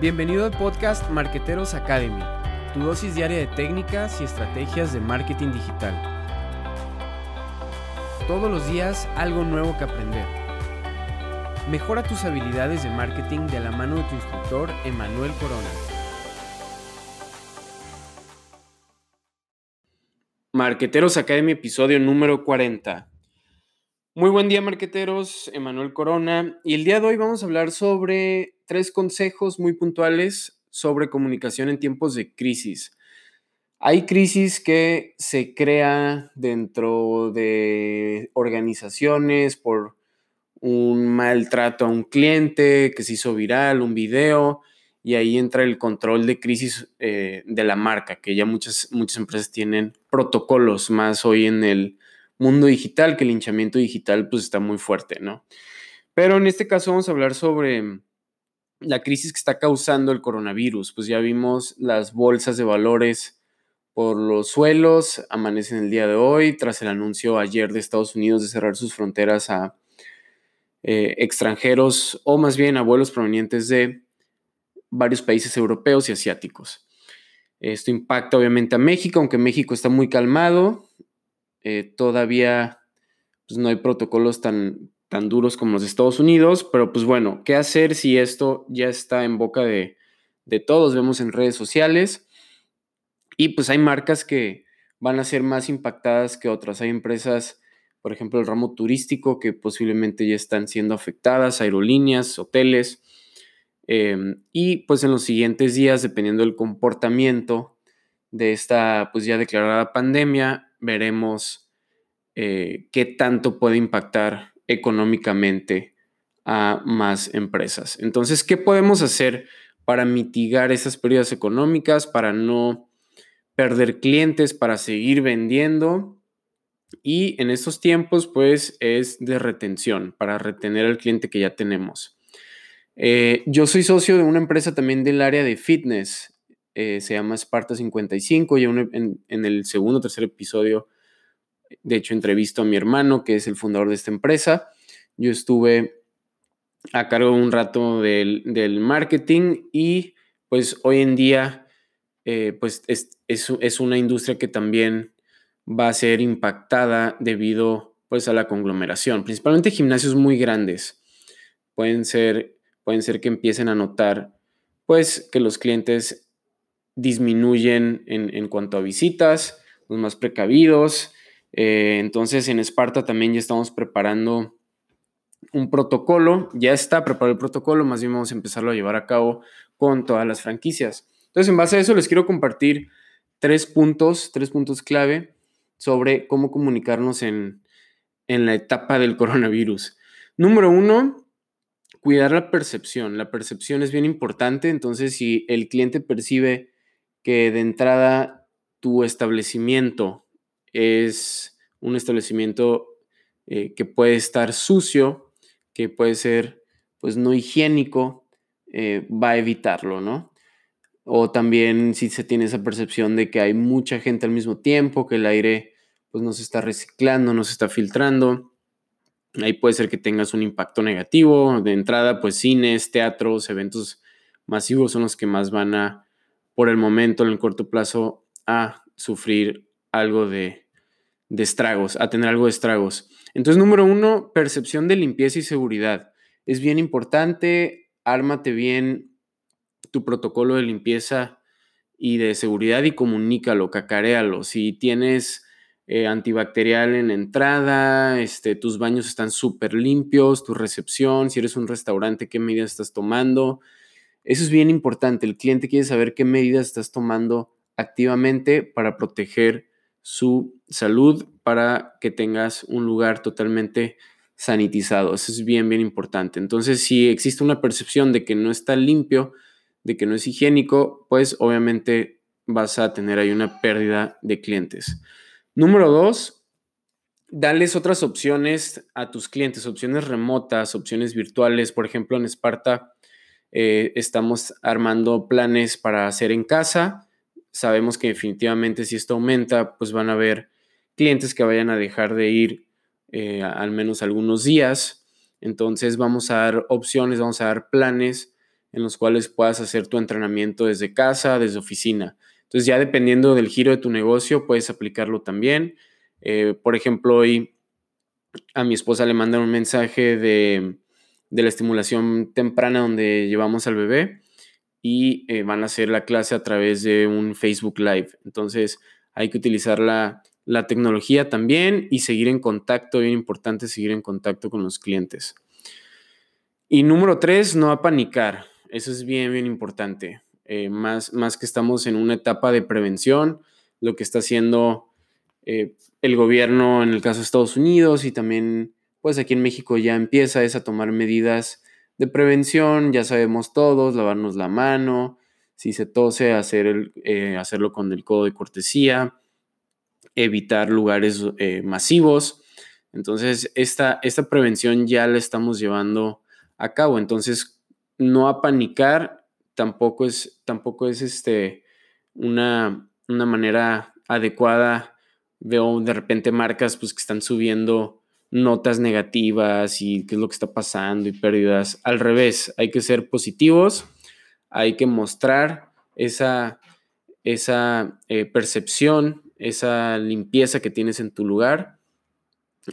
Bienvenido al podcast Marqueteros Academy, tu dosis diaria de técnicas y estrategias de marketing digital. Todos los días algo nuevo que aprender. Mejora tus habilidades de marketing de la mano de tu instructor Emanuel Corona. Marqueteros Academy, episodio número 40. Muy buen día, marqueteros. Emanuel Corona. Y el día de hoy vamos a hablar sobre tres consejos muy puntuales sobre comunicación en tiempos de crisis. Hay crisis que se crea dentro de organizaciones por un maltrato a un cliente que se hizo viral, un video, y ahí entra el control de crisis eh, de la marca, que ya muchas, muchas empresas tienen protocolos más hoy en el mundo digital, que el hinchamiento digital pues está muy fuerte, ¿no? Pero en este caso vamos a hablar sobre la crisis que está causando el coronavirus. Pues ya vimos las bolsas de valores por los suelos, amanecen el día de hoy, tras el anuncio ayer de Estados Unidos de cerrar sus fronteras a eh, extranjeros o más bien a vuelos provenientes de varios países europeos y asiáticos. Esto impacta obviamente a México, aunque México está muy calmado. Eh, todavía pues, no hay protocolos tan, tan duros como los de Estados Unidos, pero pues bueno, ¿qué hacer si esto ya está en boca de, de todos? Vemos en redes sociales y pues hay marcas que van a ser más impactadas que otras. Hay empresas, por ejemplo, el ramo turístico que posiblemente ya están siendo afectadas, aerolíneas, hoteles. Em, y pues en los siguientes días, dependiendo del comportamiento de esta pues ya declarada pandemia, veremos eh, qué tanto puede impactar económicamente a más empresas. Entonces, ¿qué podemos hacer para mitigar esas pérdidas económicas, para no perder clientes, para seguir vendiendo? Y en estos tiempos, pues, es de retención, para retener al cliente que ya tenemos. Eh, yo soy socio de una empresa también del área de fitness, eh, se llama Sparta 55, y en, en, el segundo o tercer episodio, de hecho, entrevisto a mi hermano, que es el fundador de esta empresa. Yo estuve a cargo un rato del, del marketing y pues hoy en día, eh, pues es, es, es una industria que también va a ser impactada debido pues a la conglomeración, principalmente gimnasios muy grandes. Pueden ser pueden ser que empiecen a notar pues que los clientes disminuyen en, cuanto a visitas, los más precavidos. Eh, entonces en Esparta también ya estamos preparando un protocolo, ya está preparado el protocolo, más bien vamos a empezarlo a llevar a cabo con todas las franquicias. Entonces en base a eso les quiero compartir tres puntos, tres puntos clave sobre cómo comunicarnos en, en la etapa del coronavirus. Número uno, cuidar la percepción. La percepción es bien importante, entonces si el cliente percibe que de entrada tu establecimiento es un establecimiento eh, que puede estar sucio, que puede ser pues no higiénico, eh, va a evitarlo, ¿no? O también si se tiene esa percepción de que hay mucha gente al mismo tiempo, que el aire pues no se está reciclando, no se está filtrando, Ahí puede ser que tengas un impacto negativo. De entrada, pues cines, teatros, eventos masivos son los que más van a, por el momento, en el corto plazo, a sufrir algo de, estragos, a tener algo de estragos. Entonces, número uno, percepción de limpieza y seguridad. Es bien importante, ármate bien tu protocolo de limpieza y de seguridad y comunícalo, cacaréalo. Si tienes eh, antibacterial en entrada, este, tus baños están súper limpios, tu recepción, si eres un restaurante, qué medidas estás tomando. Eso es bien importante. El cliente quiere saber qué medidas estás tomando activamente para proteger su salud, para que tengas un lugar totalmente sanitizado. Eso es bien, bien importante. Entonces, si existe una percepción de que no está limpio, de que no es higiénico, pues obviamente vas a tener ahí una pérdida de clientes. Número dos, darles otras opciones a tus clientes, opciones remotas, opciones virtuales. Por ejemplo, en Esparta eh, estamos armando planes para hacer en casa. Sabemos que definitivamente si esto aumenta, pues van a haber clientes que vayan a dejar de ir eh, al menos algunos días. Entonces vamos a dar opciones, vamos a dar planes en los cuales puedas hacer tu entrenamiento desde casa, desde oficina. Entonces ya dependiendo del giro de tu negocio, puedes aplicarlo también. Eh, por ejemplo, hoy a mi esposa le mandan un mensaje de, la estimulación temprana donde llevamos al bebé y eh, van a hacer la clase a través de un Facebook Live. Entonces hay que utilizar la, la tecnología también y seguir en contacto, bien importante seguir en contacto con los clientes. Y número tres, no apanicar. Eso es bien, bien importante. Eh, más, más que estamos en una etapa de prevención, lo que está haciendo eh, el gobierno en el caso de Estados Unidos y también pues aquí en México ya empieza es a tomar medidas de prevención, ya sabemos todos, lavarnos la mano, si se tose, hacer el, eh, hacerlo con el codo de cortesía, evitar lugares masivos. Entonces, esta, esta prevención ya la estamos llevando a cabo. Entonces, no apanicar tampoco es, tampoco es este, una, una manera adecuada veo de repente marcas pues que están subiendo notas negativas y qué es lo que está pasando y pérdidas. Al revés, hay que ser positivos, hay que mostrar esa, esa eh, percepción, esa limpieza que tienes en tu lugar.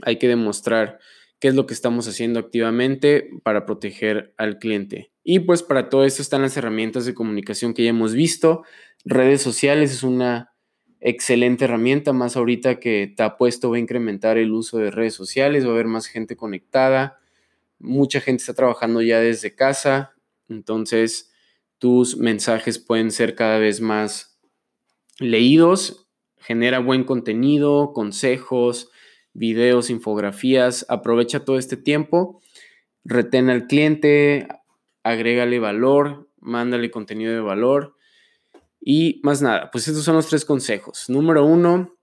Hay que demostrar qué es lo que estamos haciendo activamente para proteger al cliente. Y pues para todo esto están las herramientas de comunicación que ya hemos visto. Redes sociales es una excelente herramienta, más ahorita que te ha puesto va a incrementar el uso de redes sociales, va a haber más gente conectada, mucha gente está trabajando ya desde casa, entonces tus mensajes pueden ser cada vez más leídos, genera buen contenido, consejos, videos, infografías, aprovecha todo este tiempo, retén al cliente, agrégale valor, mándale contenido de valor y más nada, pues estos son los tres consejos. Número uno,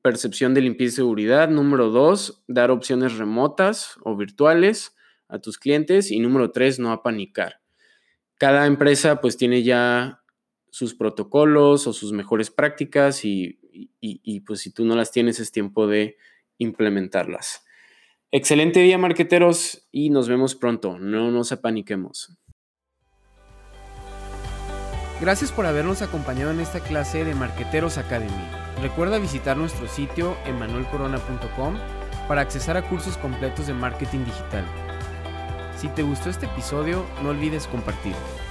percepción de limpieza y seguridad. Número dos, dar opciones remotas o virtuales a tus clientes. Y número tres, no apanicar. Cada empresa pues tiene ya sus protocolos o sus mejores prácticas y, y pues si tú no las tienes es tiempo de implementarlas. Excelente día, marqueteros, y nos vemos pronto. No nos apaniquemos. Gracias por habernos acompañado en esta clase de Marqueteros Academy. Recuerda visitar nuestro sitio emanuelcorona.com para accesar a cursos completos de marketing digital. Si te gustó este episodio, no olvides compartirlo.